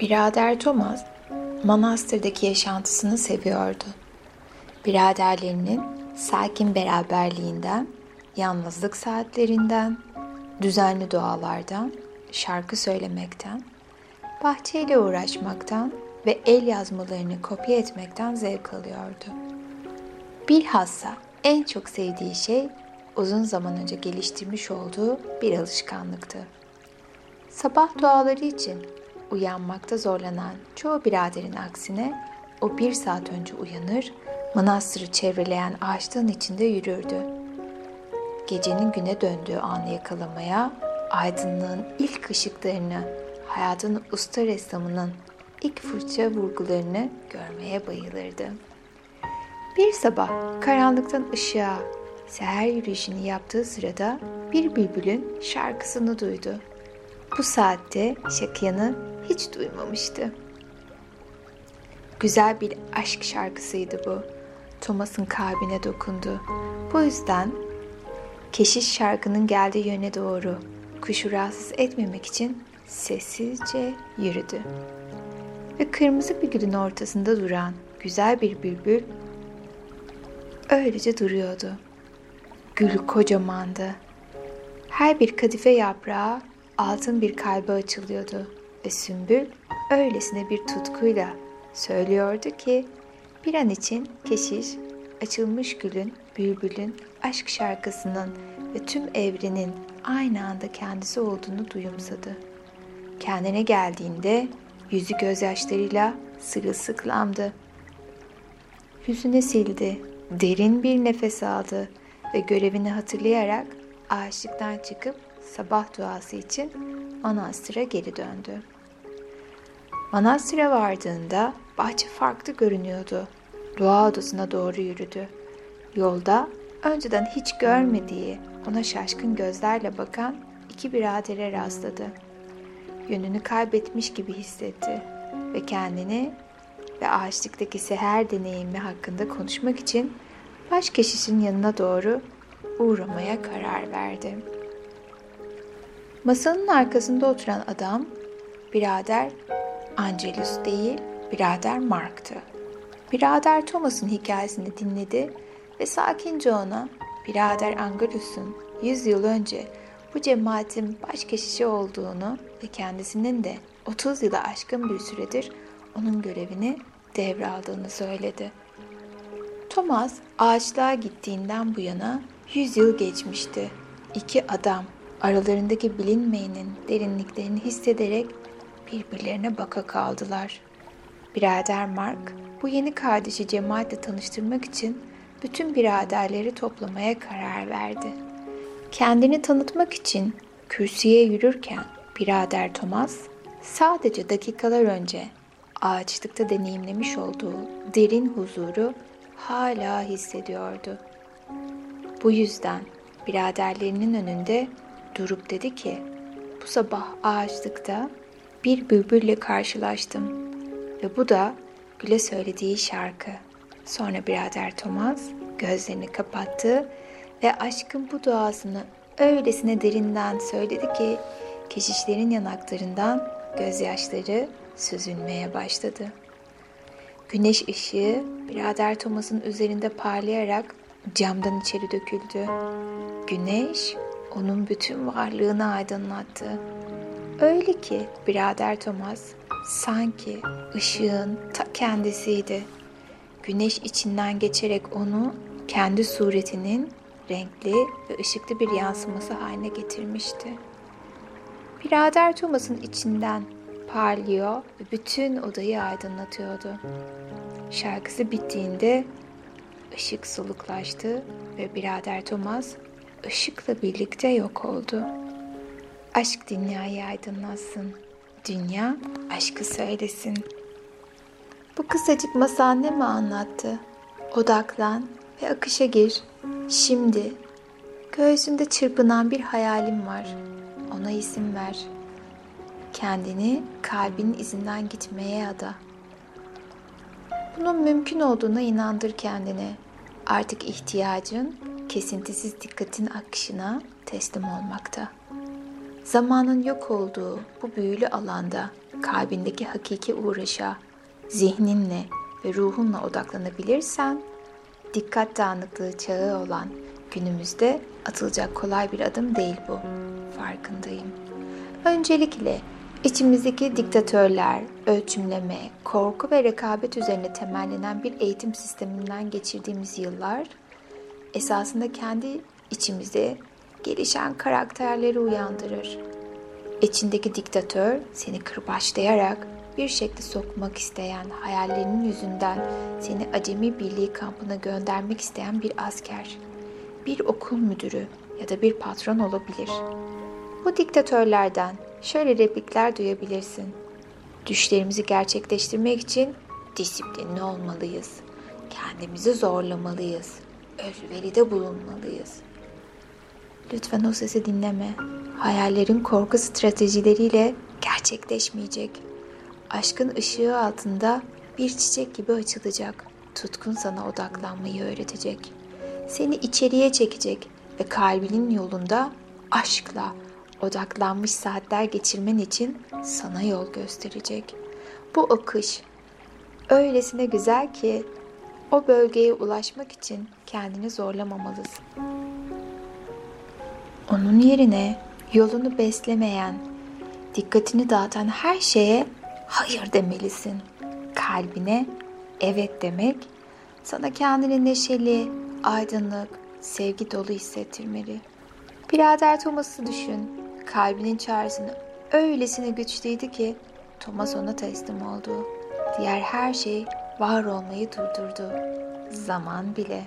Birader Thomas, manastırdaki yaşantısını seviyordu. Biraderlerinin sakin beraberliğinden, yalnızlık saatlerinden, düzenli dualardan, şarkı söylemekten, bahçeyle uğraşmaktan ve el yazmalarını kopya etmekten zevk alıyordu. Bilhassa en çok sevdiği şey uzun zaman önce geliştirmiş olduğu bir alışkanlıktı. Sabah duaları için uyanmakta zorlanan çoğu biraderin aksine o bir saat önce uyanır, manastırı çevreleyen ağaçlığın içinde yürürdü. Gecenin güne döndüğü anı yakalamaya, aydınlığın ilk ışıklarını, hayatın usta ressamının ilk fırça vurgularını görmeye bayılırdı. Bir sabah karanlıktan ışığa seher yürüyüşünü yaptığı sırada bir bülbülün şarkısını duydu. Bu saatte Şakyan'ı hiç duymamıştı. Güzel bir aşk şarkısıydı bu. Thomas'ın kalbine dokundu. Bu yüzden keşiş şarkının geldiği yöne doğru kuşu rahatsız etmemek için sessizce yürüdü. Ve kırmızı bir gülün ortasında duran güzel bir bülbül öylece duruyordu. Gül kocamandı. Her bir kadife yaprağı altın bir kalbe açılıyordu ve Sümbül öylesine bir tutkuyla söylüyordu ki bir an için keşiş açılmış gülün, bülbülün, aşk şarkısının ve tüm evrenin aynı anda kendisi olduğunu duyumsadı. Kendine geldiğinde yüzü gözyaşlarıyla sırılsıklamdı. Yüzüne sildi, derin bir nefes aldı ve görevini hatırlayarak ağaçlıktan çıkıp sabah duası için manastıra geri döndü. Manastıra vardığında bahçe farklı görünüyordu. Dua odasına doğru yürüdü. Yolda önceden hiç görmediği, ona şaşkın gözlerle bakan iki biradere rastladı. Yönünü kaybetmiş gibi hissetti ve kendini ve ağaçlıktaki seher deneyimi hakkında konuşmak için baş keşişin yanına doğru uğramaya karar verdi. Masanın arkasında oturan adam birader Angelus değil, birader Mark'tı. Birader Thomas'ın hikayesini dinledi ve sakince ona birader Angelus'un 100 yıl önce bu cemaatin baş keşişi olduğunu ve kendisinin de 30 yıla aşkın bir süredir onun görevini devraldığını söyledi. Thomas ağaçlığa gittiğinden bu yana 100 yıl geçmişti. İki adam aralarındaki bilinmeyenin derinliklerini hissederek birbirlerine baka kaldılar. Birader Mark bu yeni kardeşi cemaatle tanıştırmak için bütün biraderleri toplamaya karar verdi. Kendini tanıtmak için kürsüye yürürken birader Thomas sadece dakikalar önce ağaçlıkta deneyimlemiş olduğu derin huzuru hala hissediyordu. Bu yüzden biraderlerinin önünde durup dedi ki, bu sabah ağaçlıkta bir bülbülle karşılaştım ve bu da Gül'e söylediği şarkı. Sonra birader Thomas gözlerini kapattı ve aşkın bu duasını öylesine derinden söyledi ki keşişlerin yanaklarından gözyaşları süzülmeye başladı. Güneş ışığı birader Thomas'ın üzerinde parlayarak camdan içeri döküldü. Güneş onun bütün varlığını aydınlattı. Öyle ki birader Thomas sanki ışığın ta kendisiydi. Güneş içinden geçerek onu kendi suretinin renkli ve ışıklı bir yansıması haline getirmişti. Birader Thomas'ın içinden parlıyor ve bütün odayı aydınlatıyordu. Şarkısı bittiğinde ışık soluklaştı ve birader Thomas ışıkla birlikte yok oldu. Aşk dünyayı aydınlatsın. Dünya aşkı söylesin. Bu kısacık masal ne mi anlattı? Odaklan ve akışa gir. Şimdi göğsünde çırpınan bir hayalim var. Ona isim ver. Kendini kalbinin izinden gitmeye ada. Bunun mümkün olduğuna inandır kendini. Artık ihtiyacın kesintisiz dikkatin akışına teslim olmakta. Zamanın yok olduğu bu büyülü alanda kalbindeki hakiki uğraşa, zihninle ve ruhunla odaklanabilirsen, dikkat dağınıklığı çağı olan günümüzde atılacak kolay bir adım değil bu. Farkındayım. Öncelikle içimizdeki diktatörler, ölçümleme, korku ve rekabet üzerine temellenen bir eğitim sisteminden geçirdiğimiz yıllar esasında kendi içimizde gelişen karakterleri uyandırır. İçindeki diktatör seni kırbaçlayarak bir şekilde sokmak isteyen, hayallerinin yüzünden seni acemi birliği kampına göndermek isteyen bir asker, bir okul müdürü ya da bir patron olabilir. Bu diktatörlerden şöyle replikler duyabilirsin. Düşlerimizi gerçekleştirmek için disiplinli olmalıyız. Kendimizi zorlamalıyız. Özveride bulunmalıyız. Lütfen o sesi dinleme. Hayallerin korku stratejileriyle gerçekleşmeyecek. Aşkın ışığı altında bir çiçek gibi açılacak. Tutkun sana odaklanmayı öğretecek. Seni içeriye çekecek ve kalbinin yolunda aşkla odaklanmış saatler geçirmen için sana yol gösterecek. Bu akış öylesine güzel ki o bölgeye ulaşmak için kendini zorlamamalısın. Onun yerine yolunu beslemeyen, dikkatini dağıtan her şeye hayır demelisin. Kalbine evet demek sana kendini neşeli, aydınlık, sevgi dolu hissettirmeli. Birader Thomas'ı düşün. Kalbinin çağrısını öylesine güçlüydü ki Thomas ona teslim oldu. Diğer her şey var olmayı durdurdu. Zaman bile.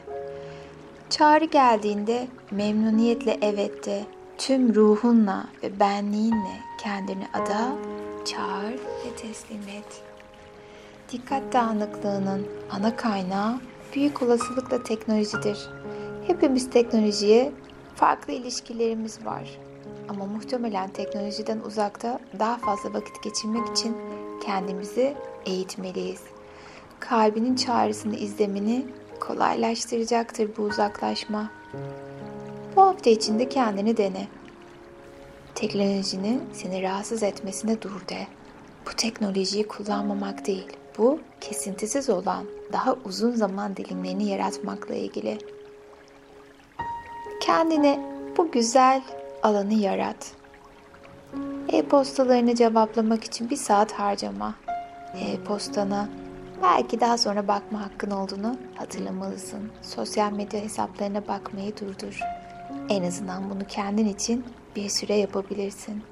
Çağrı geldiğinde memnuniyetle evet de tüm ruhunla ve benliğinle kendini ada, çağır ve teslim et. Dikkat dağınıklığının ana kaynağı büyük olasılıkla teknolojidir. Hepimiz teknolojiye farklı ilişkilerimiz var. Ama muhtemelen teknolojiden uzakta daha fazla vakit geçirmek için kendimizi eğitmeliyiz. Kalbinin çağrısını izlemeni kolaylaştıracaktır bu uzaklaşma. Bu hafta içinde kendini dene. Teknolojinin seni rahatsız etmesine dur de. Bu teknolojiyi kullanmamak değil, bu kesintisiz olan daha uzun zaman dilimlerini yaratmakla ilgili. Kendine bu güzel alanı yarat. E-postalarını cevaplamak için bir saat harcama. E-postana belki daha sonra bakma hakkın olduğunu hatırlamalısın. Sosyal medya hesaplarına bakmayı durdur. En azından bunu kendin için bir süre yapabilirsin.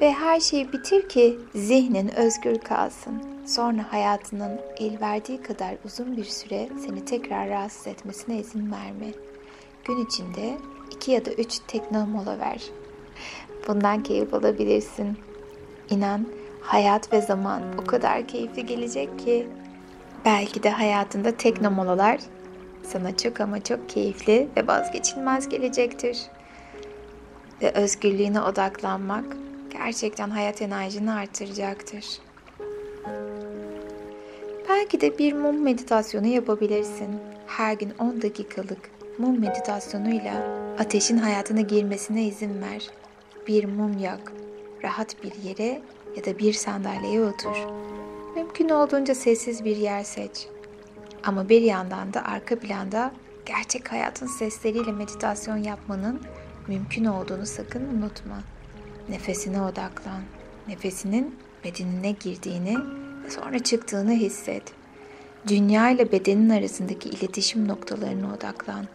Ve her şeyi bitir ki zihnin özgür kalsın. Sonra hayatının el verdiği kadar uzun bir süre seni tekrar rahatsız etmesine izin verme. Gün içinde iki ya da üç tekno mola ver. Bundan keyif alabilirsin. İnan hayat ve zaman o kadar keyifli gelecek ki belki de hayatında tekno molalar sana çok ama çok keyifli ve vazgeçilmez gelecektir. Ve özgürlüğüne odaklanmak gerçekten hayat enerjini artıracaktır. Belki de bir mum meditasyonu yapabilirsin. Her gün 10 dakikalık mum meditasyonuyla ateşin hayatına girmesine izin ver. Bir mum yak, rahat bir yere ya da bir sandalyeye otur. Mümkün olduğunca sessiz bir yer seç. Ama bir yandan da arka planda gerçek hayatın sesleriyle meditasyon yapmanın mümkün olduğunu sakın unutma. Nefesine odaklan. Nefesinin bedenine girdiğini ve sonra çıktığını hisset. Dünya ile bedenin arasındaki iletişim noktalarına odaklan.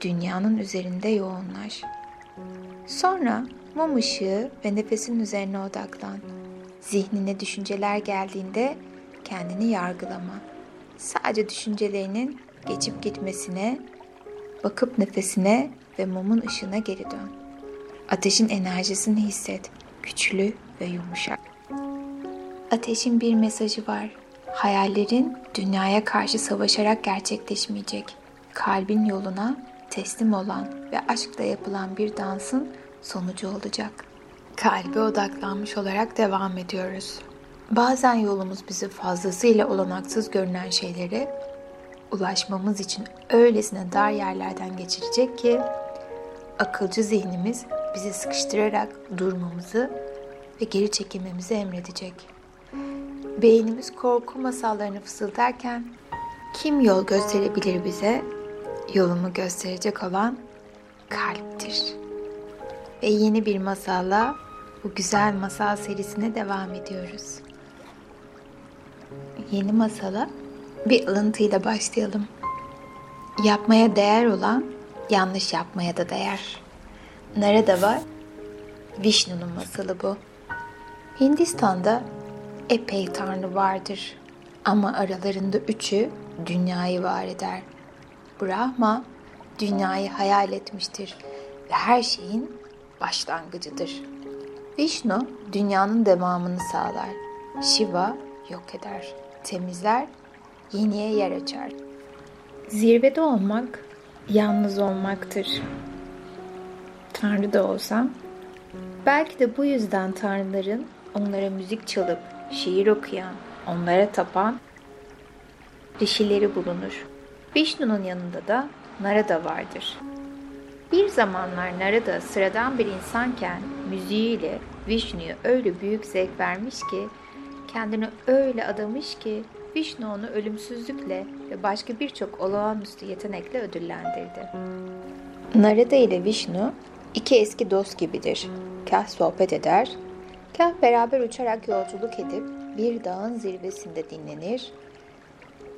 Dünyanın üzerinde yoğunlaş. Sonra mum ışığı ve nefesin üzerine odaklan. Zihnine düşünceler geldiğinde kendini yargılama. Sadece düşüncelerinin geçip gitmesine, bakıp nefesine ve mumun ışığına geri dön. Ateşin enerjisini hisset, güçlü ve yumuşak. Ateşin bir mesajı var. Hayallerin dünyaya karşı savaşarak gerçekleşmeyecek. Kalbin yoluna teslim olan ve aşkla yapılan bir dansın sonucu olacak. Kalbe odaklanmış olarak devam ediyoruz. Bazen yolumuz bizi fazlasıyla olanaksız görünen şeylere ulaşmamız için öylesine dar yerlerden geçirecek ki akılcı zihnimiz bizi sıkıştırarak durmamızı ve geri çekilmemizi emredecek. Beynimiz korku masallarını fısıldarken kim yol gösterebilir bize? Yolumu gösterecek olan kalptir. Ve yeni bir masalla bu güzel masal serisine devam ediyoruz. Yeni masala bir alıntıyla başlayalım. Yapmaya değer olan yanlış yapmaya da değer. Nerede var? Vishnu'nun masalı bu. Hindistan'da epey tanrı vardır. Ama aralarında üçü dünyayı var eder. Brahma dünyayı hayal etmiştir ve her şeyin başlangıcıdır. Vishnu dünyanın devamını sağlar. Shiva yok eder, temizler, yeniye yer açar. Zirvede olmak yalnız olmaktır. Tanrı da olsam, belki de bu yüzden tanrıların onlara müzik çalıp şiir okuyan, onlara tapan rişileri bulunur. Vishnu'nun yanında da Narada vardır. Bir zamanlar Narada sıradan bir insanken müziğiyle Vishnu'ya öyle büyük zevk vermiş ki, kendini öyle adamış ki Vishnu onu ölümsüzlükle ve başka birçok olağanüstü yetenekle ödüllendirdi. Narada ile Vishnu iki eski dost gibidir. Kah sohbet eder, kah beraber uçarak yolculuk edip bir dağın zirvesinde dinlenir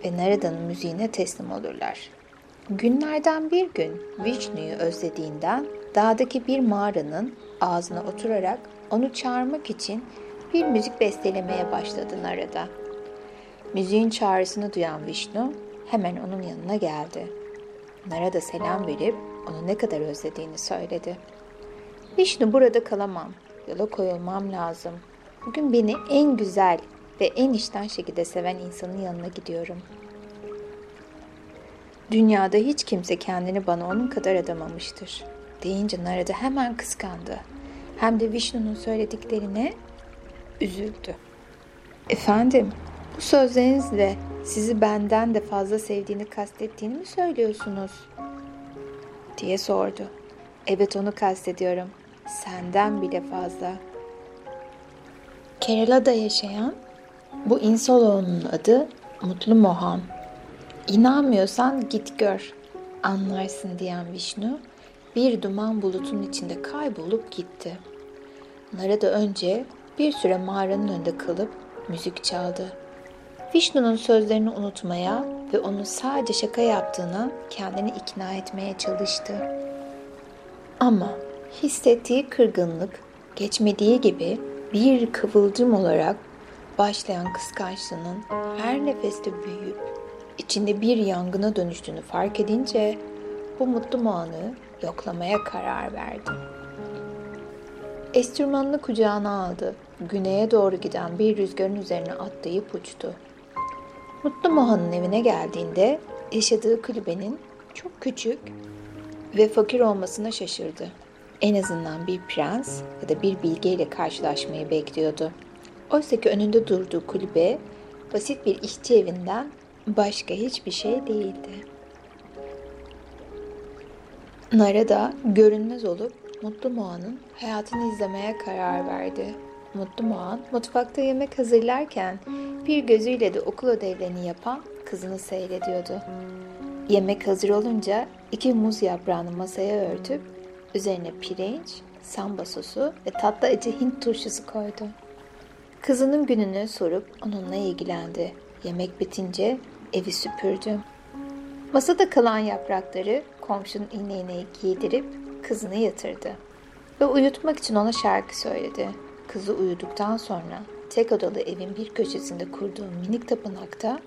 ve Narada'nın müziğine teslim olurlar. Günlerden bir gün Vishnu'yu özlediğinden dağdaki bir mağaranın ağzına oturarak onu çağırmak için bir müzik bestelemeye başladı Narada. Müziğin çağrısını duyan Vishnu hemen onun yanına geldi. Narada selam verip onu ne kadar özlediğini söyledi. Vishnu burada kalamam, yola koyulmam lazım. Bugün beni en güzel ve en içten şekilde seven insanın yanına gidiyorum. Dünyada hiç kimse kendini bana onun kadar adamamıştır. Deyince Narada hemen kıskandı. Hem de Vishnu'nun söylediklerine üzüldü. Efendim, bu sözlerinizle sizi benden de fazla sevdiğini kastettiğini mi söylüyorsunuz? diye sordu. Evet onu kastediyorum. Senden bile fazla. Kerala'da yaşayan bu insoloğlunun adı Mutlu Mohan. İnanmıyorsan git gör, anlarsın diyen Vishnu bir duman bulutun içinde kaybolup gitti. Narada önce bir süre mağaranın önünde kalıp müzik çaldı. Vishnu'nun sözlerini unutmaya ve onu sadece şaka yaptığına kendini ikna etmeye çalıştı. Ama hissettiği kırgınlık geçmediği gibi bir kıvılcım olarak başlayan kıskançlığının her nefeste büyüyüp içinde bir yangına dönüştüğünü fark edince bu mutlu anı yoklamaya karar verdi. Enstrümanını kucağına aldı. Güneye doğru giden bir rüzgarın üzerine atlayıp uçtu. Mutlu Mohan'ın evine geldiğinde yaşadığı kulübenin çok küçük ve fakir olmasına şaşırdı. En azından bir prens ya da bir bilgeyle karşılaşmayı bekliyordu. Oysa ki önünde durduğu kulübe basit bir işçi evinden başka hiçbir şey değildi. Narada görünmez olup Mutlu Moğan'ın hayatını izlemeye karar verdi. Mutlu Moğan mutfakta yemek hazırlarken bir gözüyle de okul ödevlerini yapan kızını seyrediyordu. Yemek hazır olunca iki muz yaprağını masaya örtüp üzerine pirinç, samba sosu ve tatlı acı Hint turşusu koydu. Kızının gününü sorup onunla ilgilendi. Yemek bitince evi süpürdü. Masada kalan yaprakları komşunun ineğine giydirip kızını yatırdı. Ve uyutmak için ona şarkı söyledi. Kızı uyuduktan sonra tek odalı evin bir köşesinde kurduğu minik tapınakta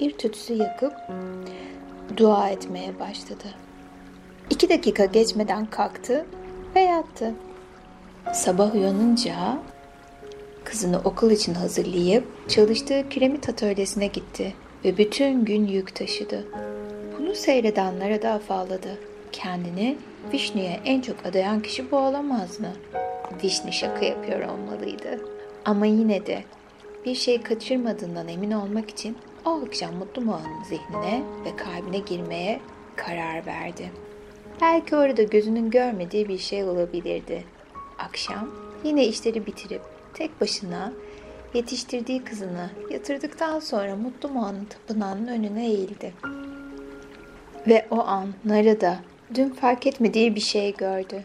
bir tütsü yakıp dua etmeye başladı. İki dakika geçmeden kalktı ve yattı. Sabah uyanınca kızını okul için hazırlayıp çalıştığı kiremit atölyesine gitti ve bütün gün yük taşıdı. Bunu seyredenlere de afalladı. Kendini Vishnu'ya en çok adayan kişi bu olamaz mı? Vishnu şaka yapıyor olmalıydı. Ama yine de bir şey kaçırmadığından emin olmak için o akşam Mutlu Moğan'ın zihnine ve kalbine girmeye karar verdi. Belki orada gözünün görmediği bir şey olabilirdi. Akşam yine işleri bitirip tek başına yetiştirdiği kızını yatırdıktan sonra Mutlu Moğan'ın tapınağının önüne eğildi. Ve o an Narada dün fark etmediği bir şey gördü.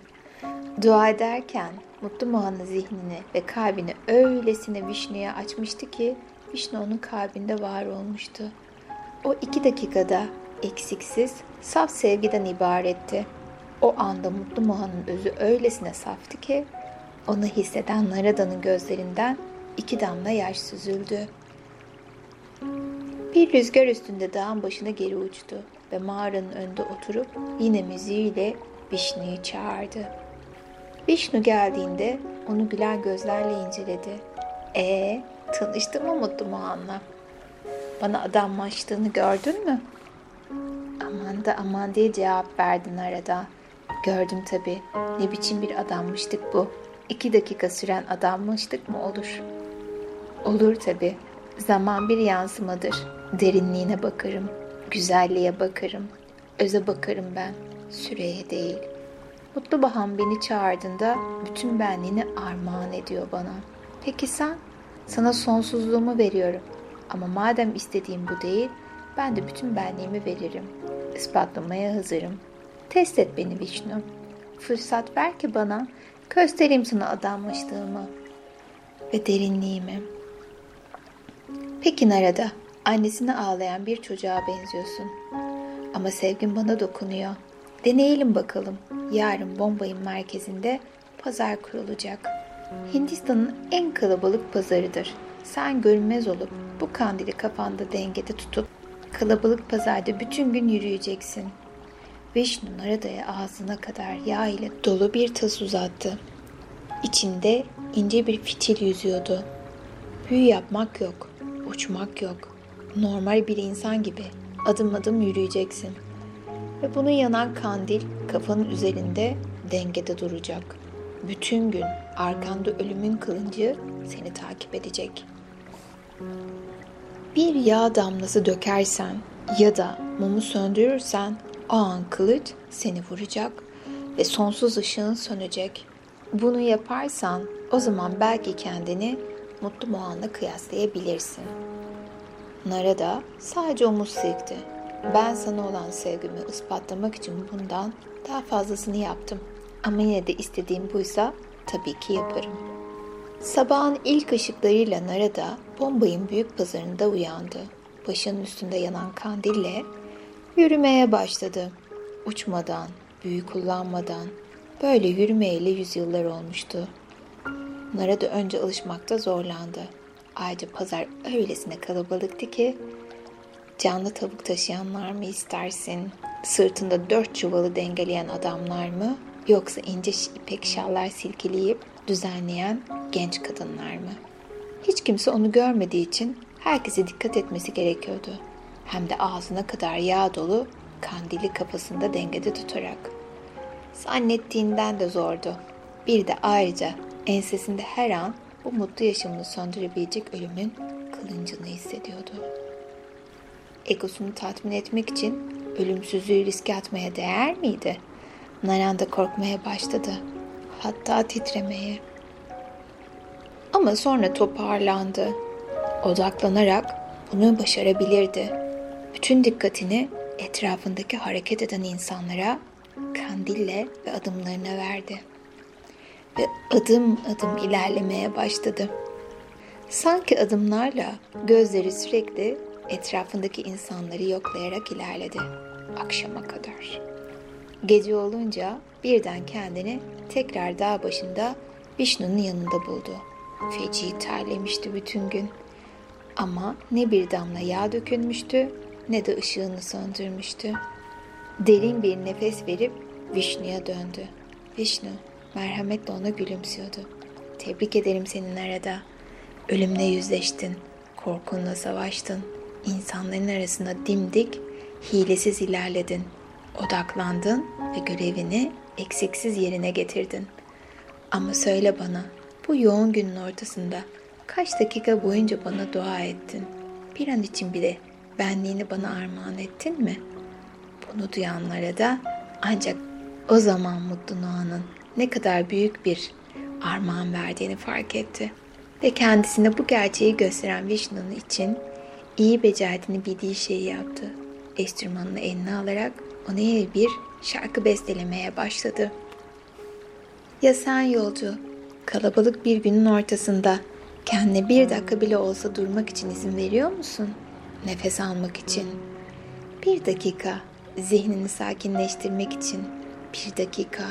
Dua ederken Mutlu Moğan'ın zihnini ve kalbini öylesine Vişnu'ya açmıştı ki Vişnu onun kalbinde var olmuştu. O iki dakikada eksiksiz, saf sevgiden ibaretti. O anda Mutlu Mohan'ın özü öylesine saftı ki onu hisseden Narada'nın gözlerinden iki damla yaş süzüldü. Bir rüzgar üstünde dağın başına geri uçtu ve mağaranın önünde oturup yine müziğiyle Vişnu'yu çağırdı. Vişnu geldiğinde onu gülen gözlerle inceledi. Ee, tanıştın mı Mutlu Mohan'la? Bana adamlaştığını gördün mü? Aman da aman diye cevap verdin arada. Gördüm tabii. Ne biçim bir adammıştık bu. İki dakika süren adammıştık mı olur? Olur tabii. Zaman bir yansımadır. Derinliğine bakarım. Güzelliğe bakarım. Öze bakarım ben. Süreye değil. Mutlu Baham beni çağırdığında bütün benliğini armağan ediyor bana. Peki sen? Sana sonsuzluğumu veriyorum. Ama madem istediğim bu değil, ben de bütün benliğimi veririm. Ispatlamaya hazırım. Test et beni Vişnu. Fırsat ver ki bana göstereyim sana adanmışlığımı ve derinliğimi. Peki Narada, annesine ağlayan bir çocuğa benziyorsun. Ama sevgin bana dokunuyor. Deneyelim bakalım. Yarın Bombay'ın merkezinde pazar kurulacak. Hindistan'ın en kalabalık pazarıdır. Sen görünmez olup bu kandili kafanda dengede tutup kalabalık pazarda bütün gün yürüyeceksin. Vishnu Narada'ya ağzına kadar yağ ile dolu bir tas uzattı. İçinde ince bir fitil yüzüyordu. Büyü yapmak yok, uçmak yok. Normal bir insan gibi adım adım yürüyeceksin. Ve bunu yanan kandil kafanın üzerinde dengede duracak. Bütün gün arkanda ölümün kılıncı seni takip edecek. Bir yağ damlası dökersen ya da mumu söndürürsen o an kılıç seni vuracak ve sonsuz ışığın sönecek. Bunu yaparsan o zaman belki kendini mutlu Moğan'la kıyaslayabilirsin. Narada sadece omuz silkti. Ben sana olan sevgimi ispatlamak için bundan daha fazlasını yaptım. Ama yine de istediğim buysa tabii ki yaparım. Sabahın ilk ışıklarıyla Narada Bombay'ın büyük pazarında uyandı. Başının üstünde yanan kandille yürümeye başladı. Uçmadan, büyü kullanmadan, böyle yürümeyle yüzyıllar olmuştu. Narada önce alışmakta zorlandı. Ayrıca pazar öylesine kalabalıktı ki canlı tavuk taşıyanlar mı istersin, sırtında dört çuvalı dengeleyen adamlar mı, yoksa ince ipek şallar silkeleyip düzenleyen genç kadınlar mı? Hiç kimse onu görmediği için herkese dikkat etmesi gerekiyordu. Hem de ağzına kadar yağ dolu kandili kafasında dengede tutarak. Zannettiğinden de zordu. Bir de ayrıca ensesinde her an bu mutlu yaşamını söndürebilecek ölümün kılıncını hissediyordu. Egosunu tatmin etmek için ölümsüzlüğü riske atmaya değer miydi? Naranda korkmaya başladı. Hatta titremeye. Ama sonra toparlandı. Odaklanarak bunu başarabilirdi. Bütün dikkatini etrafındaki hareket eden insanlara, kandille ve adımlarına verdi. Ve adım adım ilerlemeye başladı. Sanki adımlarla gözleri sürekli etrafındaki insanları yoklayarak ilerledi. Akşama kadar. Gece olunca birden kendini tekrar dağ başında Vishnu'nun yanında buldu. Feci terlemişti bütün gün. Ama ne bir damla yağ dökülmüştü ne de ışığını söndürmüştü. Derin bir nefes verip Vishnu'ya döndü. Vishnu merhametle ona gülümsüyordu. Tebrik ederim senin arada. Ölümle yüzleştin, korkunla savaştın. İnsanların arasında dimdik, hilesiz ilerledin. Odaklandın ve görevini eksiksiz yerine getirdin. Ama söyle bana, bu yoğun günün ortasında kaç dakika boyunca bana dua ettin? Bir an için bile benliğini bana armağan ettin mi? Bunu duyanlara da ancak o zaman Mutlu Noa'nın ne kadar büyük bir armağan verdiğini fark etti. Ve kendisine bu gerçeği gösteren Vishnu'nun için iyi becerdiğini bildiği şeyi yaptı. Enstrümanını eline alarak ona bir şarkı bestelemeye başladı. Ya sen yolcu, kalabalık bir günün ortasında kendine bir dakika bile olsa durmak için izin veriyor musun? Nefes almak için. Bir dakika zihnini sakinleştirmek için. Bir dakika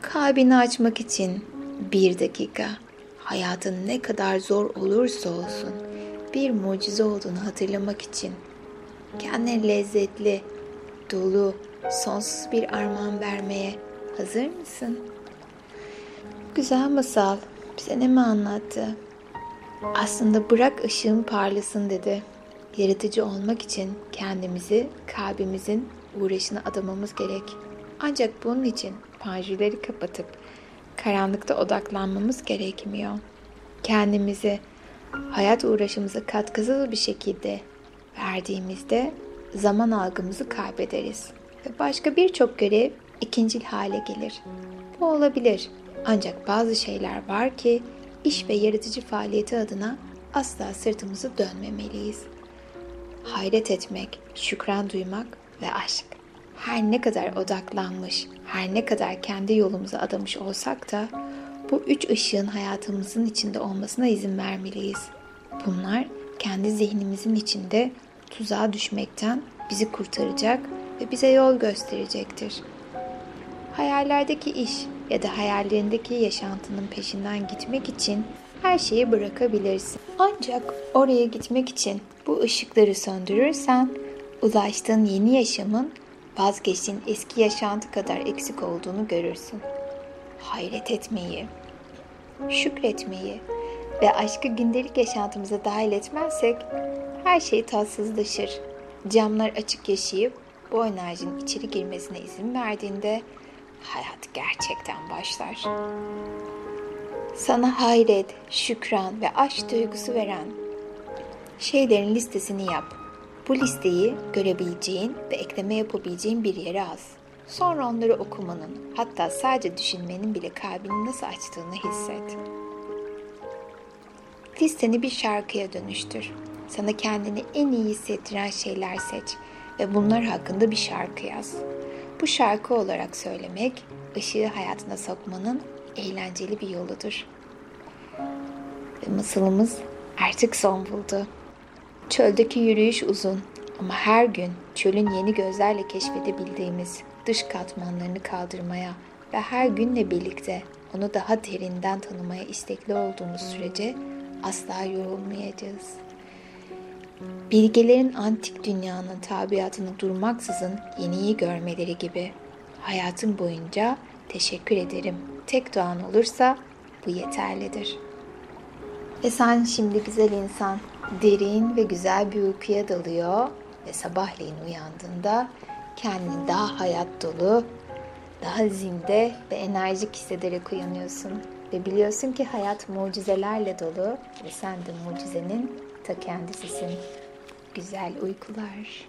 kalbini açmak için. Bir dakika hayatın ne kadar zor olursa olsun bir mucize olduğunu hatırlamak için. Kendine lezzetli, dolu, sonsuz bir armağan vermeye hazır mısın? Güzel masal bize ne mi anlattı? Aslında bırak ışığın parlasın dedi. Yaratıcı olmak için kendimizi kalbimizin uğraşına adamamız gerek. Ancak bunun için panjurları kapatıp karanlıkta odaklanmamız gerekmiyor. Kendimizi hayat uğraşımıza katkısız bir şekilde verdiğimizde zaman algımızı kaybederiz ve başka birçok görev ikincil hale gelir. Bu olabilir. Ancak bazı şeyler var ki iş ve yaratıcı faaliyeti adına asla sırtımızı dönmemeliyiz. Hayret etmek, şükran duymak ve aşk. Her ne kadar odaklanmış, her ne kadar kendi yolumuzu adamış olsak da bu üç ışığın hayatımızın içinde olmasına izin vermeliyiz. Bunlar kendi zihnimizin içinde tuzağa düşmekten bizi kurtaracak ve bize yol gösterecektir. Hayallerdeki iş ya da hayallerindeki yaşantının peşinden gitmek için her şeyi bırakabilirsin. Ancak oraya gitmek için bu ışıkları söndürürsen ulaştığın yeni yaşamın vazgeçtiğin eski yaşantı kadar eksik olduğunu görürsün. Hayret etmeyi, şükretmeyi ve aşkı gündelik yaşantımıza dahil etmezsek her şey tatsızlaşır. Camlar açık yaşayıp bu enerjinin içeri girmesine izin verdiğinde hayat gerçekten başlar. Sana hayret, şükran ve aşk duygusu veren şeylerin listesini yap. Bu listeyi görebileceğin ve ekleme yapabileceğin bir yere az. Sonra onları okumanın, hatta sadece düşünmenin bile kalbini nasıl açtığını hisset. Listeni bir şarkıya dönüştür. Sana kendini en iyi hissettiren şeyler seç ve bunlar hakkında bir şarkı yaz. Bu şarkı olarak söylemek, ışığı hayatına sokmanın eğlenceli bir yoludur. Ve masalımız artık son buldu. Çöldeki yürüyüş uzun ama her gün çölün yeni gözlerle keşfedebildiğimiz dış katmanlarını kaldırmaya ve her günle birlikte onu daha derinden tanımaya istekli olduğumuz sürece asla yorulmayacağız. Bilgelerin antik dünyanın tabiatını durmaksızın yeniyi görmeleri gibi hayatım boyunca teşekkür ederim. Tek duan olursa bu yeterlidir. Ve sen şimdi güzel insan derin ve güzel bir uykuya dalıyor ve sabahleyin uyandığında kendini daha hayat dolu, daha zinde ve enerjik hissederek uyanıyorsun. Ve biliyorsun ki hayat mucizelerle dolu ve sen de mucizenin ta kendisisin. Güzel uykular.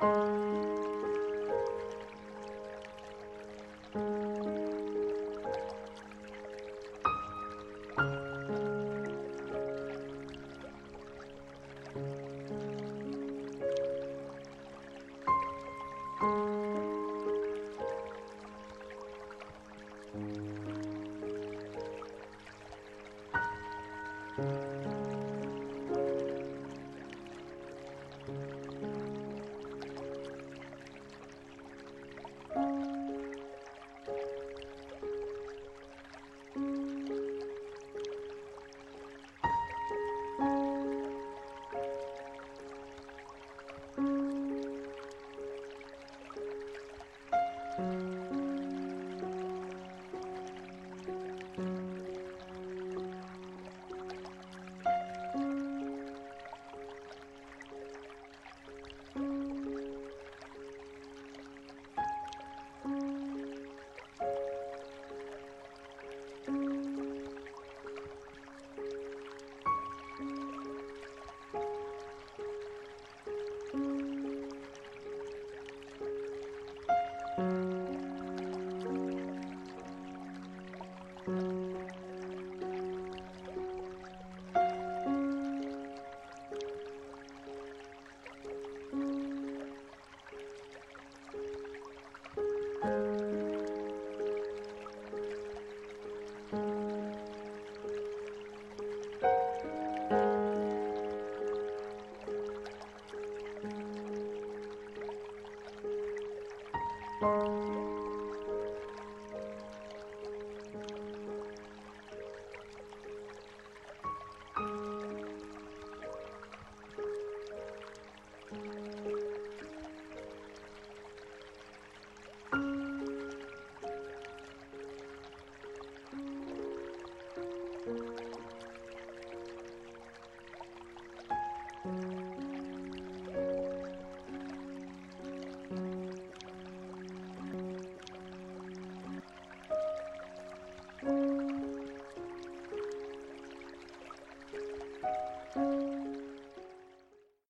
Música